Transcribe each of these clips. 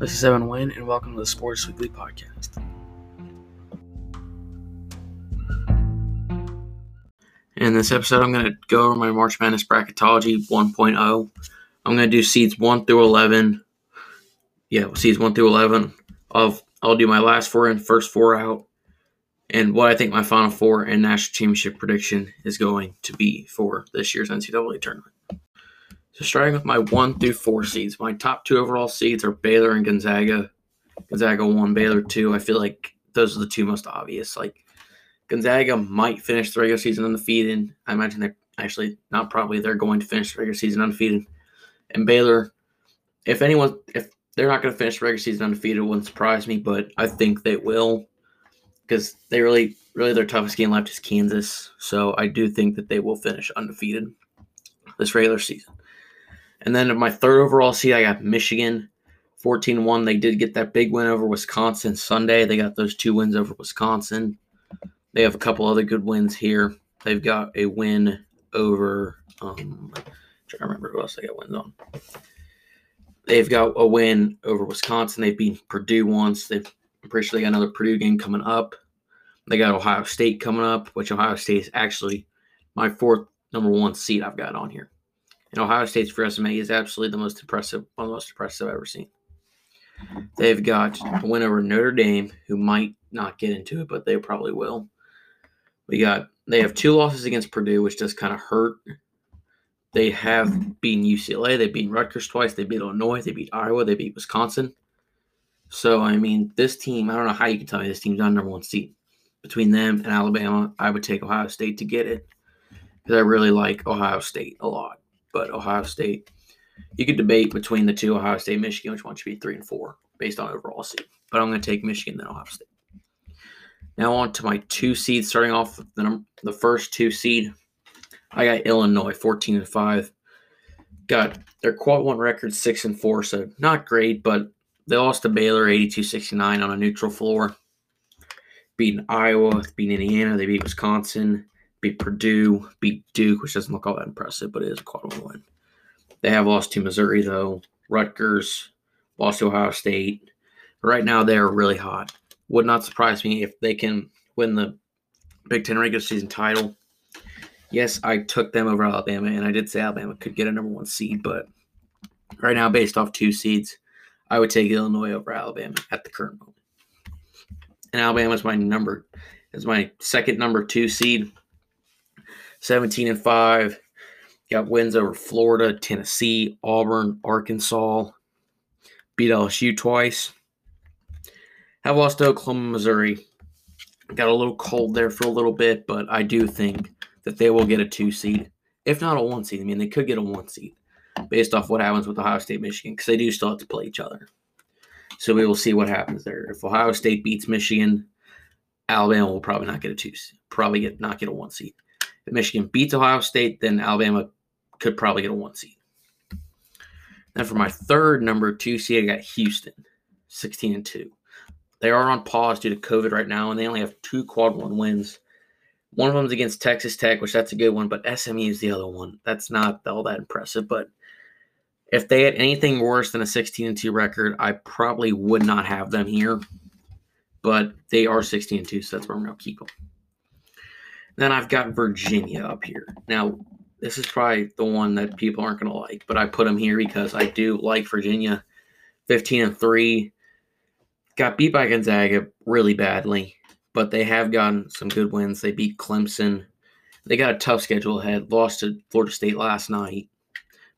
This is Seven Win, and welcome to the Sports Weekly Podcast. In this episode, I'm going to go over my March Madness bracketology 1.0. I'm going to do seeds 1 through 11. Yeah, seeds 1 through 11. Of I'll do my last four in, first four out, and what I think my final four and national championship prediction is going to be for this year's NCAA tournament. So starting with my one through four seeds, my top two overall seeds are Baylor and Gonzaga. Gonzaga one, Baylor two. I feel like those are the two most obvious. Like Gonzaga might finish the regular season undefeated. I imagine they're actually not probably they're going to finish the regular season undefeated. And Baylor, if anyone if they're not going to finish the regular season undefeated, it wouldn't surprise me, but I think they will because they really really their toughest game left is Kansas. So I do think that they will finish undefeated this regular season. And then my third overall seed, I got Michigan 14 1. They did get that big win over Wisconsin Sunday. They got those two wins over Wisconsin. They have a couple other good wins here. They've got a win over, um, I'm trying to remember who else they got wins on. They've got a win over Wisconsin. They've beaten Purdue once. They've, I'm pretty sure they got another Purdue game coming up. They got Ohio State coming up, which Ohio State is actually my fourth number one seed I've got on here. And Ohio State's resume is absolutely the most impressive, one of the most impressive I've ever seen. They've got a win over Notre Dame, who might not get into it, but they probably will. We got they have two losses against Purdue, which does kind of hurt. They have beaten UCLA, they beat Rutgers twice, they beat Illinois, they beat Iowa, they beat Wisconsin. So I mean, this team, I don't know how you can tell me this team's not number one seed. Between them and Alabama, I would take Ohio State to get it because I really like Ohio State a lot but Ohio State. You could debate between the two, Ohio State, Michigan, which one should be three and four based on overall seed. But I'm going to take Michigan then Ohio State. Now on to my two seeds. Starting off with the the first two seed, I got Illinois, 14 and five. Got their quad one record six and four, so not great, but they lost to Baylor 82-69 on a neutral floor. Beating Iowa, beating Indiana, they beat Wisconsin, beat Purdue, beat Duke, which doesn't look all that impressive, but it is a quad one win. They have lost to Missouri though, Rutgers, lost to Ohio State. Right now they're really hot. Would not surprise me if they can win the Big Ten regular season title. Yes, I took them over Alabama, and I did say Alabama could get a number one seed, but right now, based off two seeds, I would take Illinois over Alabama at the current moment. And Alabama is my number is my second number two seed. 17 and 5. Got wins over Florida, Tennessee, Auburn, Arkansas. Beat LSU twice. Have lost to Oklahoma, Missouri. Got a little cold there for a little bit, but I do think that they will get a two seed, if not a one seed. I mean, they could get a one seed based off what happens with Ohio State, Michigan, because they do still have to play each other. So we will see what happens there. If Ohio State beats Michigan, Alabama will probably not get a two, probably get not get a one seed. Michigan beats Ohio State, then Alabama could probably get a one seed. Then for my third number two seed, I got Houston, 16 and 2. They are on pause due to COVID right now, and they only have two quad one wins. One of them is against Texas Tech, which that's a good one, but SMU is the other one. That's not all that impressive. But if they had anything worse than a 16 and 2 record, I probably would not have them here. But they are 16 and 2, so that's where I'm going to keep them. Then I've got Virginia up here. Now, this is probably the one that people aren't going to like, but I put them here because I do like Virginia. 15 and 3. Got beat by Gonzaga really badly, but they have gotten some good wins. They beat Clemson. They got a tough schedule ahead. Lost to Florida State last night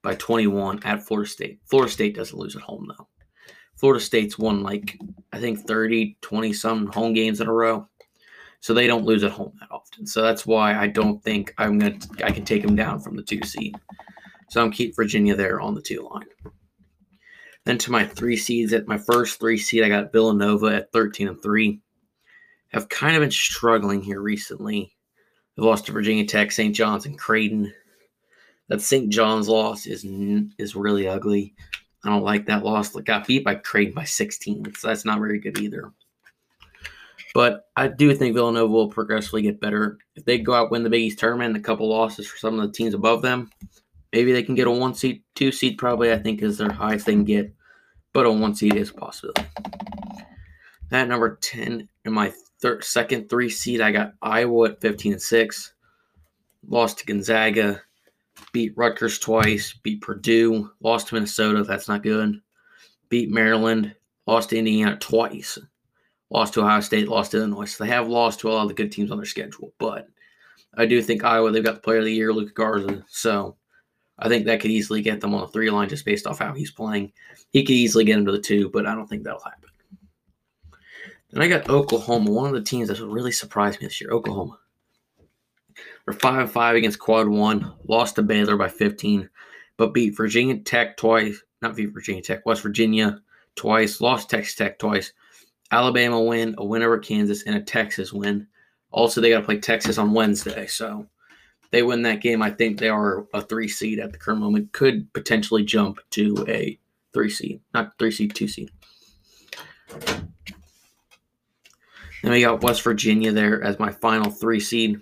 by 21 at Florida State. Florida State doesn't lose at home, though. Florida State's won like, I think 30, 20 some home games in a row so they don't lose at home that often. So that's why I don't think I'm gonna I can take them down from the two seed. So I'm keep Virginia there on the two line. Then to my three seeds at my first three seed, I got Villanova at 13 and 3. Have kind of been struggling here recently. They've lost to Virginia Tech, St. John's, and Creighton. That St. John's loss is is really ugly. I don't like that loss. Got beat by Creighton by 16, so that's not very good either. But I do think Villanova will progressively get better. If they go out win the Big East tournament, a couple losses for some of the teams above them, maybe they can get a one seed, two seed. Probably, I think is their highest they can get. but a one seed is a possibility. At number 10, in my third, second three seed, I got Iowa at 15 and 6. Lost to Gonzaga, beat Rutgers twice, beat Purdue, lost to Minnesota. That's not good. Beat Maryland, lost to Indiana twice, lost to Ohio State, lost to Illinois. So they have lost to a lot of the good teams on their schedule. But I do think Iowa, they've got the player of the year, Luka Garza. So I think that could easily get them on the three line just based off how he's playing. He could easily get him to the two, but I don't think that'll happen. Then I got Oklahoma, one of the teams that really surprised me this year. Oklahoma. We're five and five against quad one, lost to Baylor by 15, but beat Virginia Tech twice, not beat Virginia Tech, West Virginia twice, lost Texas Tech twice, Alabama win, a win over Kansas, and a Texas win. Also, they got to play Texas on Wednesday, so they win that game. I think they are a three seed at the current moment. Could potentially jump to a three seed, not three seed, two seed. Then we got West Virginia there as my final three seed.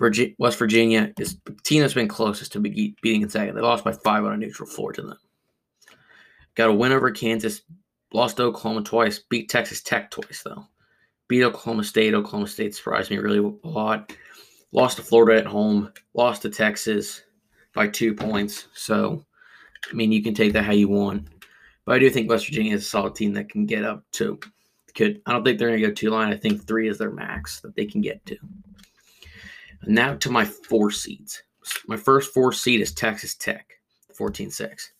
Virgi- West Virginia is the team that's been closest to be- beating Gonzaga. They lost by five on a neutral floor to them. Got a win over Kansas, lost Oklahoma twice, beat Texas Tech twice though. Beat Oklahoma State. Oklahoma State surprised me really a lot. Lost to Florida at home. Lost to Texas by two points. So, I mean, you can take that how you want. But I do think West Virginia is a solid team that can get up to could I don't think they're going to go two line. I think three is their max that they can get to. And now to my four seeds. My first four seed is Texas Tech, 14-6.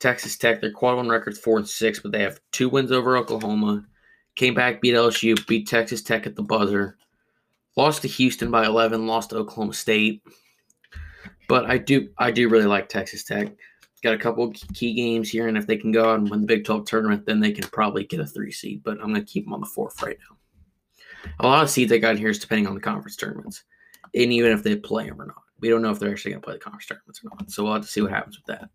Texas Tech, their quad one record's four and six, but they have two wins over Oklahoma. Came back, beat LSU, beat Texas Tech at the buzzer. Lost to Houston by 11, lost to Oklahoma State. But I do I do really like Texas Tech. Got a couple key games here, and if they can go out and win the Big 12 tournament, then they can probably get a three seed. But I'm going to keep them on the fourth right now. A lot of seeds I got in here is depending on the conference tournaments, and even if they play them or not. We don't know if they're actually going to play the conference tournaments or not. So we'll have to see what happens with that.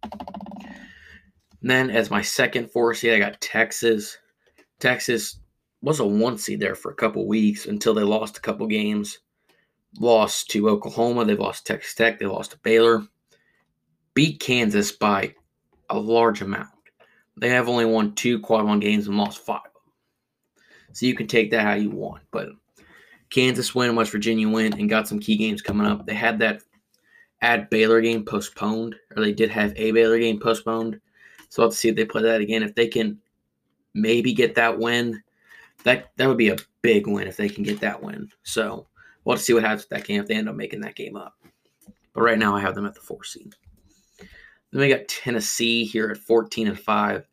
And then as my second four seed, I got Texas. Texas was a one seed there for a couple weeks until they lost a couple games. Lost to Oklahoma. They lost Texas Tech. They lost to Baylor beat Kansas by a large amount. They have only won two quad one games and lost five. So you can take that how you want. But Kansas win, West Virginia win, and got some key games coming up. They had that at Baylor game postponed, or they did have a Baylor game postponed. So I'll have to see if they play that again. If they can maybe get that win, that that would be a big win if they can get that win. So we'll have to see what happens with that game if they end up making that game up. But right now I have them at the four seed. Then we got Tennessee here at 14 and 5.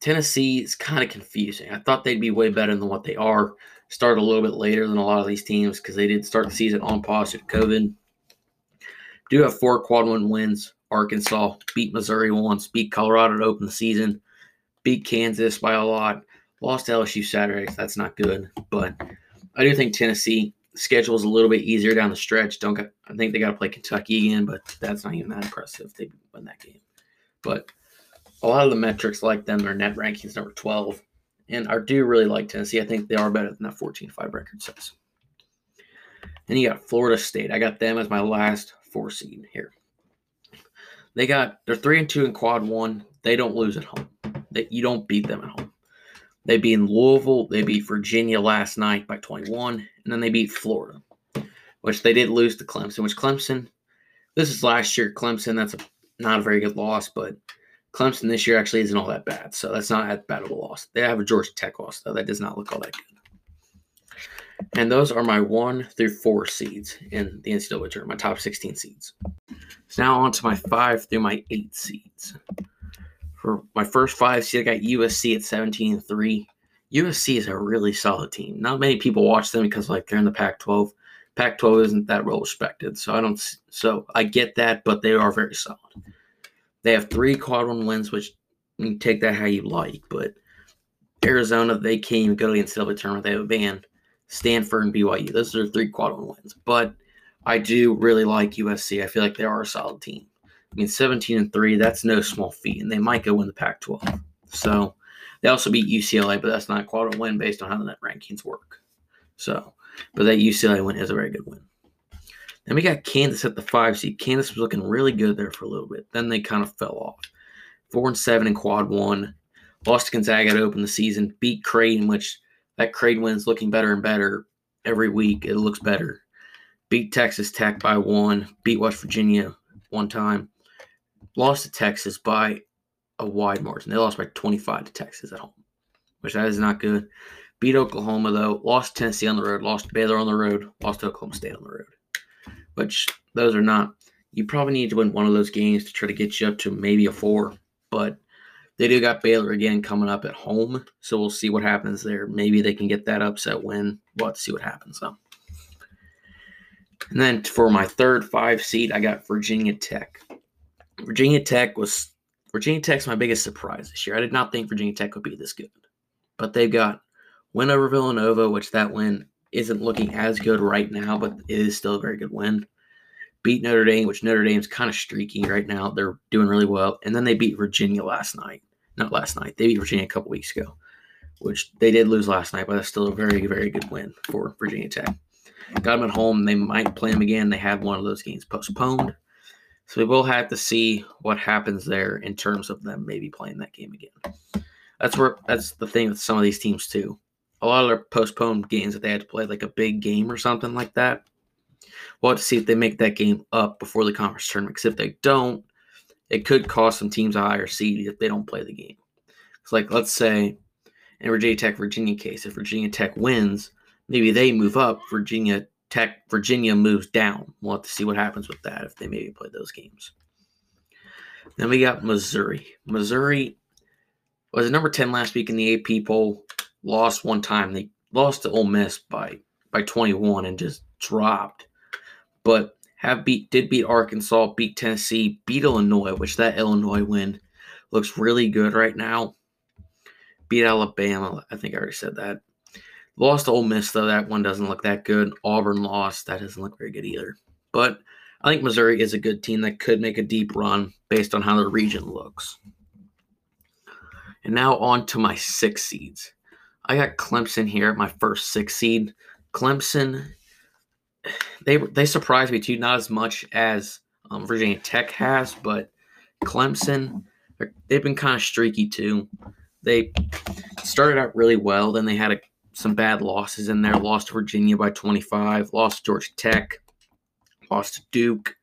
Tennessee is kind of confusing. I thought they'd be way better than what they are. Started a little bit later than a lot of these teams because they did start the season on pause to COVID. Do have four quad one wins. Arkansas beat Missouri once, beat Colorado to open the season, beat Kansas by a lot, lost to LSU Saturday. So that's not good. But I do think Tennessee schedule is a little bit easier down the stretch. Don't I think they got to play Kentucky again, but that's not even that impressive they win that game. But a lot of the metrics like them, their net rankings number 12. And I do really like Tennessee. I think they are better than that 14 5 record says. Then you got Florida State. I got them as my last four seed here. They got they're three and two in quad one. They don't lose at home. They, you don't beat them at home. They beat Louisville. They beat Virginia last night by 21, and then they beat Florida, which they did lose to Clemson. Which Clemson, this is last year. Clemson, that's a, not a very good loss, but Clemson this year actually isn't all that bad. So that's not that bad of a loss. They have a Georgia Tech loss though. That does not look all that good. And those are my one through four seeds in the NCAA tournament, my top 16 seeds. So now on to my five through my eight seeds. For my first five seed, I got USC at 17 and 3. USC is a really solid team. Not many people watch them because like they're in the Pac-12. Pac-12 isn't that well respected, so I don't. So I get that, but they are very solid. They have three quad one wins, which you can take that how you like. But Arizona, they can't even go to the NCAA tournament. They have a ban. Stanford and BYU, those are three quad one wins. But I do really like USC. I feel like they are a solid team. I mean, 17 and 3, that's no small feat, and they might go win the Pac 12. So they also beat UCLA, but that's not quad one win based on how the net rankings work. So, but that UCLA win is a very good win. Then we got Kansas at the five seed. Kansas was looking really good there for a little bit. Then they kind of fell off. four and seven in quad one. Lost to Gonzaga to open the season. Beat Creighton, which that Creighton win's looking better and better every week. It looks better. Beat Texas Tech by one. Beat West Virginia one time. Lost to Texas by a wide margin. They lost by 25 to Texas at home, which that is not good. Beat Oklahoma though. Lost Tennessee on the road. Lost Baylor on the road. Lost Oklahoma State on the road. Which those are not. You probably need to win one of those games to try to get you up to maybe a four. But they do got Baylor again coming up at home, so we'll see what happens there. Maybe they can get that upset win. We'll have to see what happens though. And then for my third five seed, I got Virginia Tech. Virginia Tech was Virginia Tech's my biggest surprise this year. I did not think Virginia Tech would be this good, but they've got win over Villanova, which that win isn't looking as good right now, but it is still a very good win. Beat Notre Dame, which Notre Dame's kind of streaky right now. They're doing really well, and then they beat Virginia last night. Not last night. They beat Virginia a couple weeks ago, which they did lose last night, but that's still a very, very good win for Virginia Tech. Got them at home. They might play them again. They had one of those games postponed. So we will have to see what happens there in terms of them maybe playing that game again. That's where that's the thing with some of these teams too. A lot of their postponed games that they had to play like a big game or something like that. We'll have to see if they make that game up before the conference tournament. Because if they don't, it could cost some teams a higher seed if they don't play the game. It's like let's say in Virginia Tech Virginia case, if Virginia Tech wins, maybe they move up. Virginia Tech Virginia moves down. We'll have to see what happens with that if they maybe play those games. Then we got Missouri. Missouri was number 10 last week in the AP poll. Lost one time. They lost to Ole Miss by by 21 and just dropped. But have beat did beat Arkansas, beat Tennessee, beat Illinois, which that Illinois win looks really good right now. Beat Alabama. I think I already said that. Lost to Ole Miss though. That one doesn't look that good. Auburn lost. That doesn't look very good either. But I think Missouri is a good team that could make a deep run based on how the region looks. And now on to my six seeds. I got Clemson here, my first six seed. Clemson, they they surprised me too, not as much as um, Virginia Tech has, but Clemson, they've been kind of streaky too. They started out really well, then they had a, some bad losses in there. Lost Virginia by 25, lost Georgia Tech, lost Duke,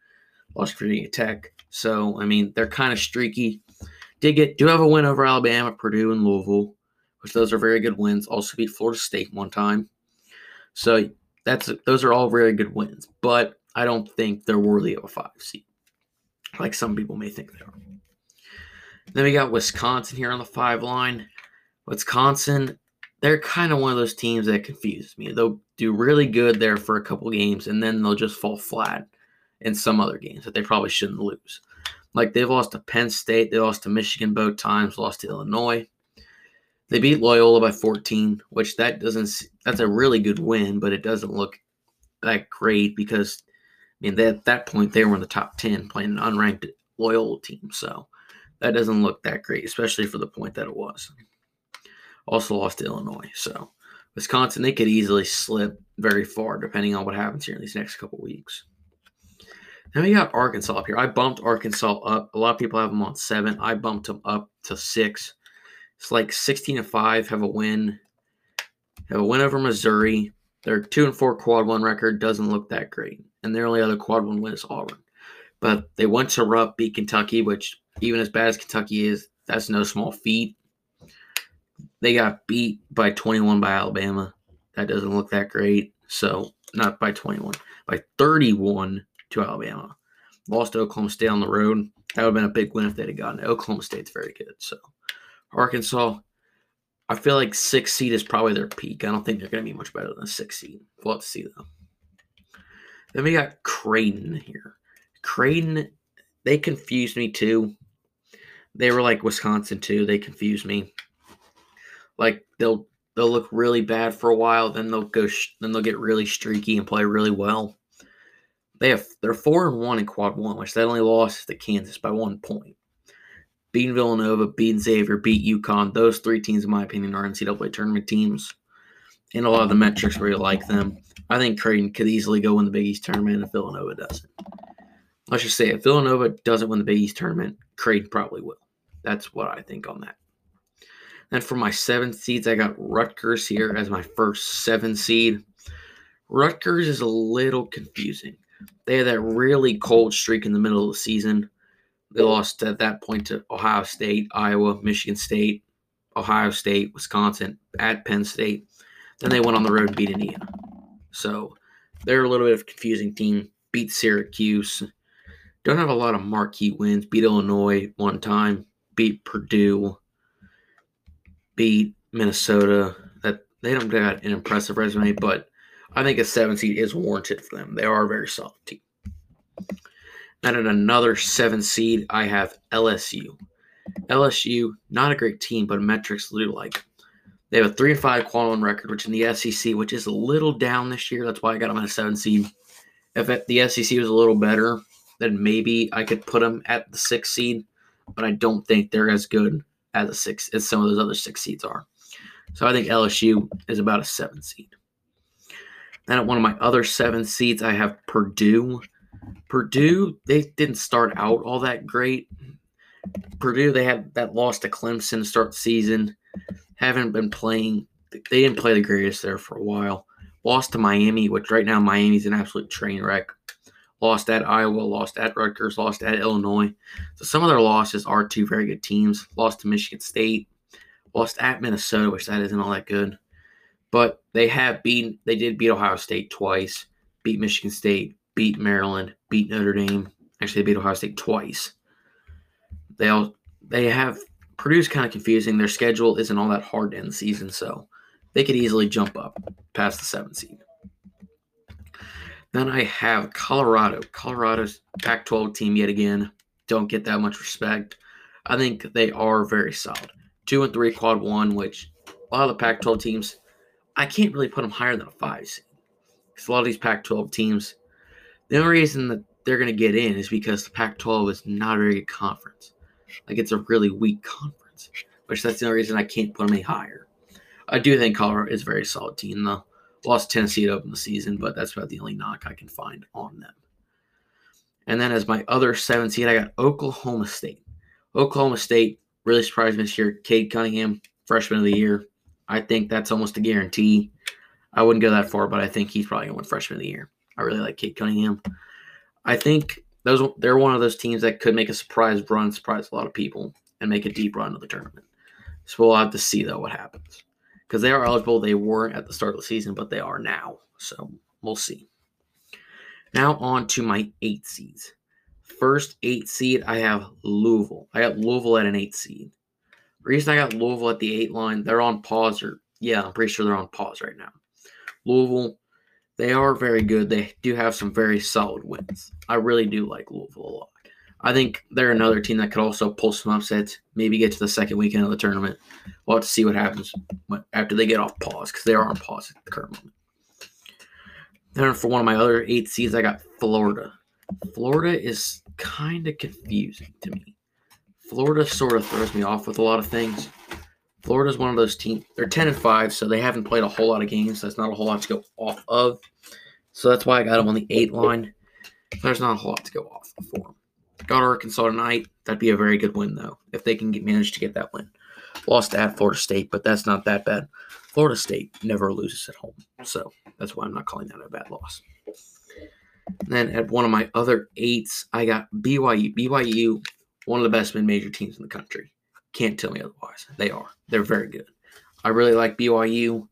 lost Virginia Tech. So I mean, they're kind of streaky. Did get do have a win over Alabama, Purdue, and Louisville, which those are very good wins. Also beat Florida State one time. So that's those are all very good wins, but I don't think they're worthy of a five seed, like some people may think they are. Then we got Wisconsin here on the five line. Wisconsin, they're kind of one of those teams that confuses me. They'll do really good there for a couple games, and then they'll just fall flat in some other games that they probably shouldn't lose. Like they've lost to Penn State, they lost to Michigan both times, lost to Illinois. They beat Loyola by 14, which that doesn't that's a really good win, but it doesn't look that great because I mean at that point they were in the top 10 playing an unranked Loyola team, so that doesn't look that great, especially for the point that it was. Also lost to Illinois, so Wisconsin they could easily slip very far depending on what happens here in these next couple weeks. Then we got Arkansas up here. I bumped Arkansas up. A lot of people have them on seven. I bumped them up to six. It's like 16 and 5, have a win. Have a win over Missouri. Their 2 and 4 quad one record doesn't look that great. And their only other quad one win is Auburn. But they went to Rupp, beat Kentucky, which even as bad as Kentucky is, that's no small feat. They got beat by 21 by Alabama. That doesn't look that great. So, not by 21, by 31 to Alabama. Lost to Oklahoma State on the road. That would have been a big win if they'd have gotten it. Oklahoma State's very good. So, Arkansas, I feel like six seed is probably their peak. I don't think they're going to be much better than a six seed. We'll have to see though. Then we got Creighton here. Creighton, they confused me too. They were like Wisconsin too. They confused me. Like they'll they'll look really bad for a while, then they'll go then they'll get really streaky and play really well. They have they're four and one in quad one, which they only lost to Kansas by one point beating Villanova, beating Xavier, beat UConn. Those three teams, in my opinion, are NCAA tournament teams. And a lot of the metrics where you like them. I think Creighton could easily go win the Big East tournament if Villanova doesn't. Let's just say if Villanova doesn't win the Big East tournament, Creighton probably will. That's what I think on that. And for my seven seeds, I got Rutgers here as my first seven seed. Rutgers is a little confusing. They had that really cold streak in the middle of the season. They lost at that point to Ohio State, Iowa, Michigan State, Ohio State, Wisconsin, at Penn State. Then they went on the road and beat Indiana. So they're a little bit of a confusing team. Beat Syracuse. Don't have a lot of marquee wins. Beat Illinois one time. Beat Purdue. Beat Minnesota. That they don't got an impressive resume, but I think a seven seed is warranted for them. They are a very solid team. And at another seven seed, I have LSU. LSU, not a great team, but metrics do like. They have a three and five qualifying record, which in the SEC, which is a little down this year. That's why I got them at a seven seed. If the SEC was a little better, then maybe I could put them at the six seed. But I don't think they're as good as a six as some of those other six seeds are. So I think LSU is about a seven seed. Then at one of my other seven seeds, I have Purdue. Purdue, they didn't start out all that great. Purdue, they had that loss to Clemson to start the season. Haven't been playing. They didn't play the greatest there for a while. Lost to Miami, which right now Miami's an absolute train wreck. Lost at Iowa, lost at Rutgers, lost at Illinois. So some of their losses are two very good teams. Lost to Michigan State, lost at Minnesota, which that isn't all that good. But they have beaten. They did beat Ohio State twice. Beat Michigan State. Beat Maryland. Beat Notre Dame. Actually, they beat Ohio State twice. They all they have Purdue's kind of confusing. Their schedule isn't all that hard to end the season, so they could easily jump up past the seventh seed. Then I have Colorado. Colorado's Pac 12 team yet again. Don't get that much respect. I think they are very solid. Two and three quad one, which a lot of the Pac 12 teams, I can't really put them higher than a five seed. Because a lot of these Pac 12 teams, the only reason that they're going to get in is because the Pac 12 is not a very good conference. Like it's a really weak conference, which that's the only reason I can't put them any higher. I do think Colorado is a very solid team, though. Lost Tennessee to open the season, but that's about the only knock I can find on them. And then as my other seven seed, I got Oklahoma State. Oklahoma State really surprised me this year. Cade Cunningham, freshman of the year. I think that's almost a guarantee. I wouldn't go that far, but I think he's probably going to win freshman of the year. I really like Cade Cunningham. I think those they're one of those teams that could make a surprise run, surprise a lot of people, and make a deep run of the tournament. So we'll have to see though what happens because they are eligible. They weren't at the start of the season, but they are now. So we'll see. Now on to my eight seeds. First eight seed, I have Louisville. I got Louisville at an eight seed. Reason I got Louisville at the eight line, they're on pause, or yeah, I'm pretty sure they're on pause right now. Louisville, they are very good. They do have some very solid wins. I really do like Louisville a lot. I think they're another team that could also pull some upsets, maybe get to the second weekend of the tournament. We'll have to see what happens after they get off pause because they are on pause at the current moment. Then for one of my other eight seeds, I got Florida. Florida is kind of confusing to me. Florida sort of throws me off with a lot of things. Florida's one of those teams. They're ten and five, so they haven't played a whole lot of games. That's not a whole lot to go off of. So that's why I got them on the eight line. There's not a whole lot to go off for them. Got Arkansas tonight. That'd be a very good win, though, if they can get, manage to get that win. Lost at Florida State, but that's not that bad. Florida State never loses at home, so that's why I'm not calling that a bad loss. Then at one of my other eights, I got BYU. BYU, one of the best mid-major teams in the country. Can't tell me otherwise. They are. They're very good. I really like BYU.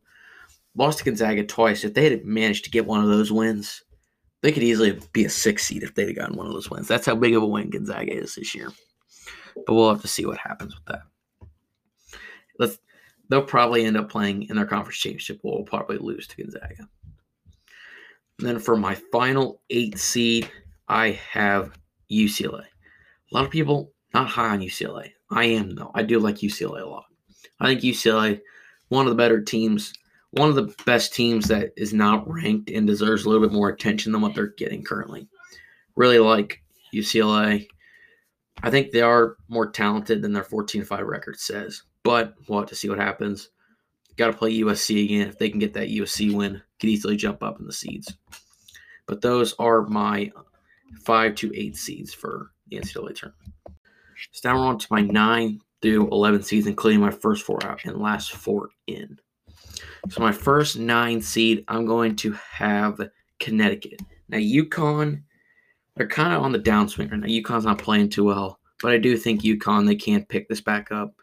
Lost to Gonzaga twice. If they had managed to get one of those wins, they could easily be a six seed if they'd have gotten one of those wins. That's how big of a win Gonzaga is this year. But we'll have to see what happens with that. Let's, they'll probably end up playing in their conference championship. We'll probably lose to Gonzaga. And then for my final eight seed, I have UCLA. A lot of people not high on UCLA. I am though. I do like UCLA a lot. I think UCLA, one of the better teams one of the best teams that is not ranked and deserves a little bit more attention than what they're getting currently. Really like UCLA. I think they are more talented than their 14 5 record says, but we'll have to see what happens. Got to play USC again. If they can get that USC win, could easily jump up in the seeds. But those are my five to eight seeds for the NCAA tournament. So now we're on to my 9 through 11 seeds, including my first four out and last four in. So my first nine seed, I'm going to have Connecticut. Now UConn, they're kind of on the downswing right now. UConn's not playing too well, but I do think UConn they can pick this back up.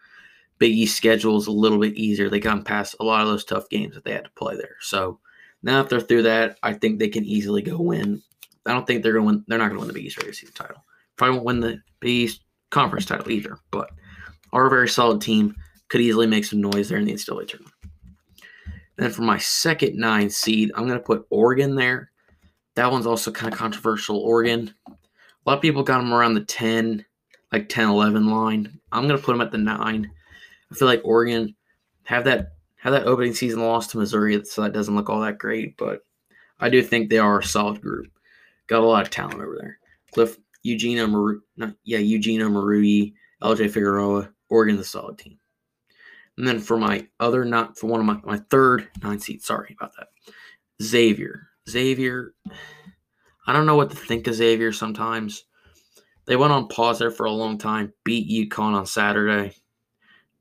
Big East schedule is a little bit easier. They got past a lot of those tough games that they had to play there. So now if they're through that, I think they can easily go win. I don't think they're going to win. They're not going to win the Big East regular season title. Probably won't win the Big East conference title either, but are a very solid team. Could easily make some noise there in the NCAA tournament. Then for my second nine seed, I'm going to put Oregon there. That one's also kind of controversial. Oregon. A lot of people got them around the 10, like 10, 11 line. I'm going to put them at the nine. I feel like Oregon have that have that opening season loss to Missouri, so that doesn't look all that great. But I do think they are a solid group. Got a lot of talent over there. Cliff Eugenio Maru, not, yeah, Eugenio Marui, LJ Figueroa, Oregon the solid team. And then for my other not for one of my my third nine seat, sorry about that. Xavier. Xavier, I don't know what to think of Xavier sometimes. They went on pause there for a long time, beat UConn on Saturday.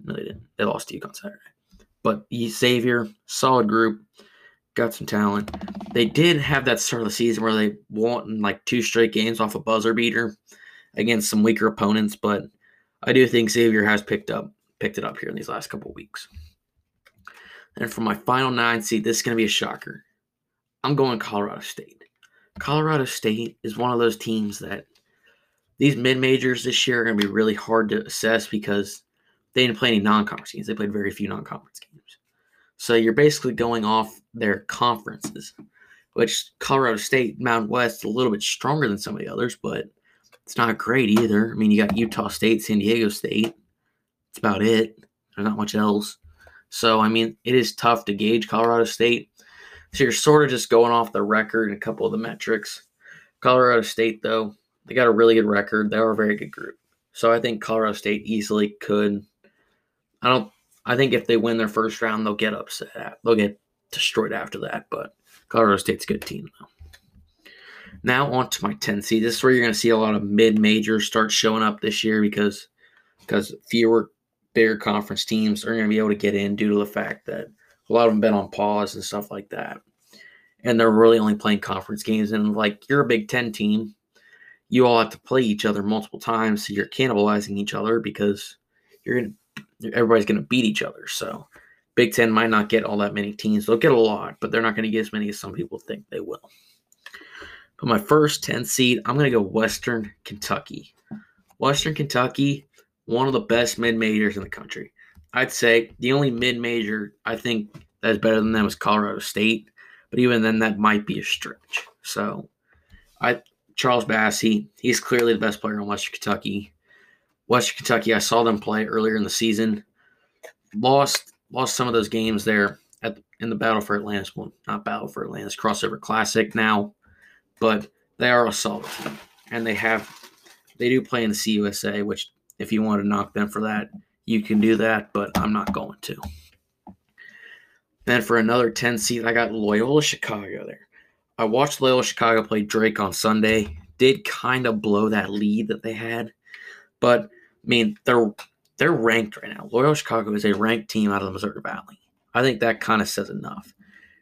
No, they didn't. They lost to UConn Saturday. But Xavier, solid group, got some talent. They did have that start of the season where they won like two straight games off a buzzer beater against some weaker opponents, but I do think Xavier has picked up picked it up here in these last couple weeks. And for my final nine seed, this is going to be a shocker. I'm going Colorado State. Colorado State is one of those teams that these mid majors this year are going to be really hard to assess because they didn't play any non conference games. They played very few non conference games. So you're basically going off their conferences, which Colorado State, Mountain West, a little bit stronger than some of the others, but it's not great either. I mean, you got Utah State, San Diego State. That's about it. There's not much else. So, I mean, it is tough to gauge Colorado State. So you're sort of just going off the record and a couple of the metrics. Colorado State, though, they got a really good record. They are a very good group. So I think Colorado State easily could. I don't. I think if they win their first round, they'll get upset. They'll get destroyed after that. But Colorado State's a good team, though. Now on to my 10 seed. This is where you're going to see a lot of mid majors start showing up this year because because fewer bigger conference teams are going to be able to get in due to the fact that a lot of them been on pause and stuff like that. And they're really only playing conference games. And like you're a Big Ten team, you all have to play each other multiple times, so you're cannibalizing each other because you're gonna everybody's gonna beat each other. So Big Ten might not get all that many teams. They'll get a lot, but they're not gonna get as many as some people think they will. But my first 10 seed, I'm gonna go Western Kentucky. Western Kentucky one of the best mid majors in the country. I'd say the only mid major I think that's better than them is Colorado State, but even then that might be a stretch. So I Charles Bassey, he's clearly the best player in Western Kentucky. Western Kentucky, I saw them play earlier in the season. Lost lost some of those games there at in the Battle for Atlantis one, not Battle for Atlantis crossover classic now, but they are a solid team. And they have they do play in the CUSA, which if you want to knock them for that, you can do that, but I'm not going to. Then for another 10 seat, I got Loyola Chicago there. I watched Loyola Chicago play Drake on Sunday. Did kind of blow that lead that they had, but I mean they're they're ranked right now. Loyola Chicago is a ranked team out of the Missouri Valley. I think that kind of says enough.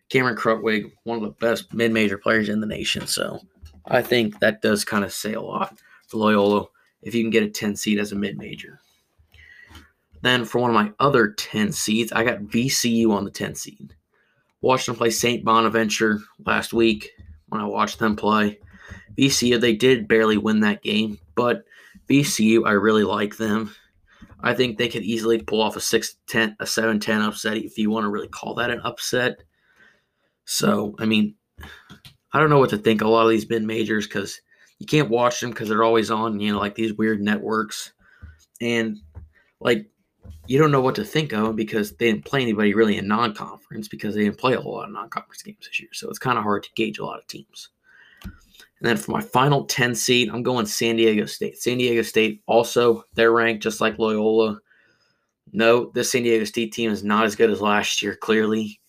Cameron Krutwig, one of the best mid-major players in the nation, so I think that does kind of say a lot for Loyola if you can get a 10 seed as a mid major. Then for one of my other 10 seeds, I got VCU on the 10 seed. Watched them play St. Bonaventure last week when I watched them play. VCU, they did barely win that game, but VCU, I really like them. I think they could easily pull off a 6 10, a 7 10 upset if you want to really call that an upset. So, I mean, I don't know what to think. A lot of these mid majors because you can't watch them because they're always on, you know, like these weird networks. And like you don't know what to think of because they didn't play anybody really in non-conference because they didn't play a whole lot of non-conference games this year. So it's kind of hard to gauge a lot of teams. And then for my final 10 seed, I'm going San Diego State. San Diego State also, they're ranked just like Loyola. No, this San Diego State team is not as good as last year, clearly,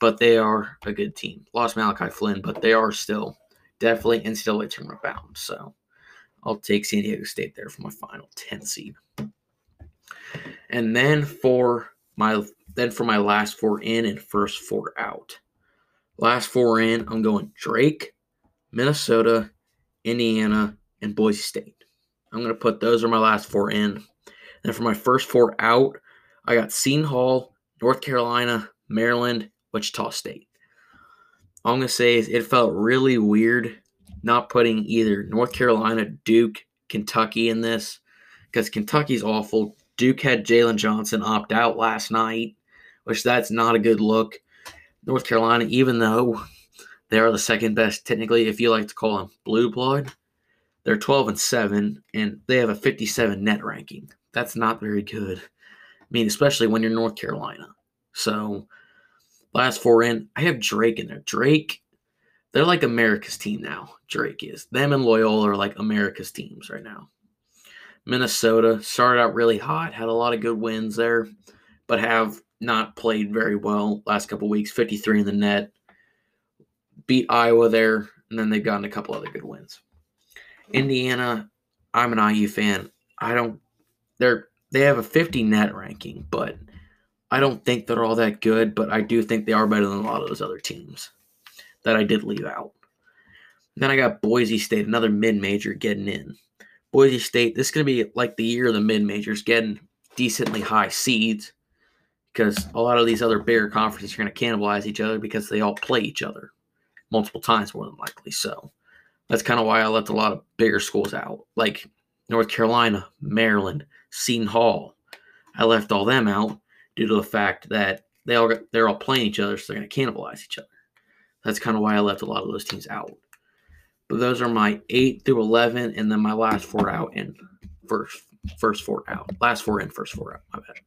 but they are a good team. Lost Malachi Flynn, but they are still definitely NCAA tournament bound. So I'll take San Diego State there for my final 10 seed. And then for my then for my last four in and first four out. Last four in, I'm going Drake, Minnesota, Indiana, and Boise State. I'm going to put those are my last four in. And for my first four out, I got Seton Hall, North Carolina, Maryland, Wichita State. All I'm going to say is it felt really weird not putting either North Carolina, Duke, Kentucky in this because Kentucky's awful. Duke had Jalen Johnson opt out last night, which that's not a good look. North Carolina, even though they are the second best, technically, if you like to call them blue blood, they're 12 and 7, and they have a 57 net ranking. That's not very good. I mean, especially when you're North Carolina. So, last four in, I have Drake in there. Drake, they're like America's team now. Drake is. Them and Loyola are like America's teams right now. Minnesota started out really hot, had a lot of good wins there, but have not played very well last couple weeks. 53 in the net. Beat Iowa there, and then they've gotten a couple other good wins. Indiana, I'm an IU fan. I don't they're they have a 50 net ranking, but I don't think they're all that good, but I do think they are better than a lot of those other teams that I did leave out. Then I got Boise State, another mid major getting in. Boise State, this is going to be like the year of the mid majors, getting decently high seeds because a lot of these other bigger conferences are going to cannibalize each other because they all play each other multiple times more than likely. So that's kind of why I left a lot of bigger schools out, like North Carolina, Maryland, Seton Hall. I left all them out due to the fact that they all they're all playing each other, so they're going to cannibalize each other. That's kind of why I left a lot of those teams out. But those are my eight through eleven, and then my last four out and first first four out. Last four in, first four out. My bad.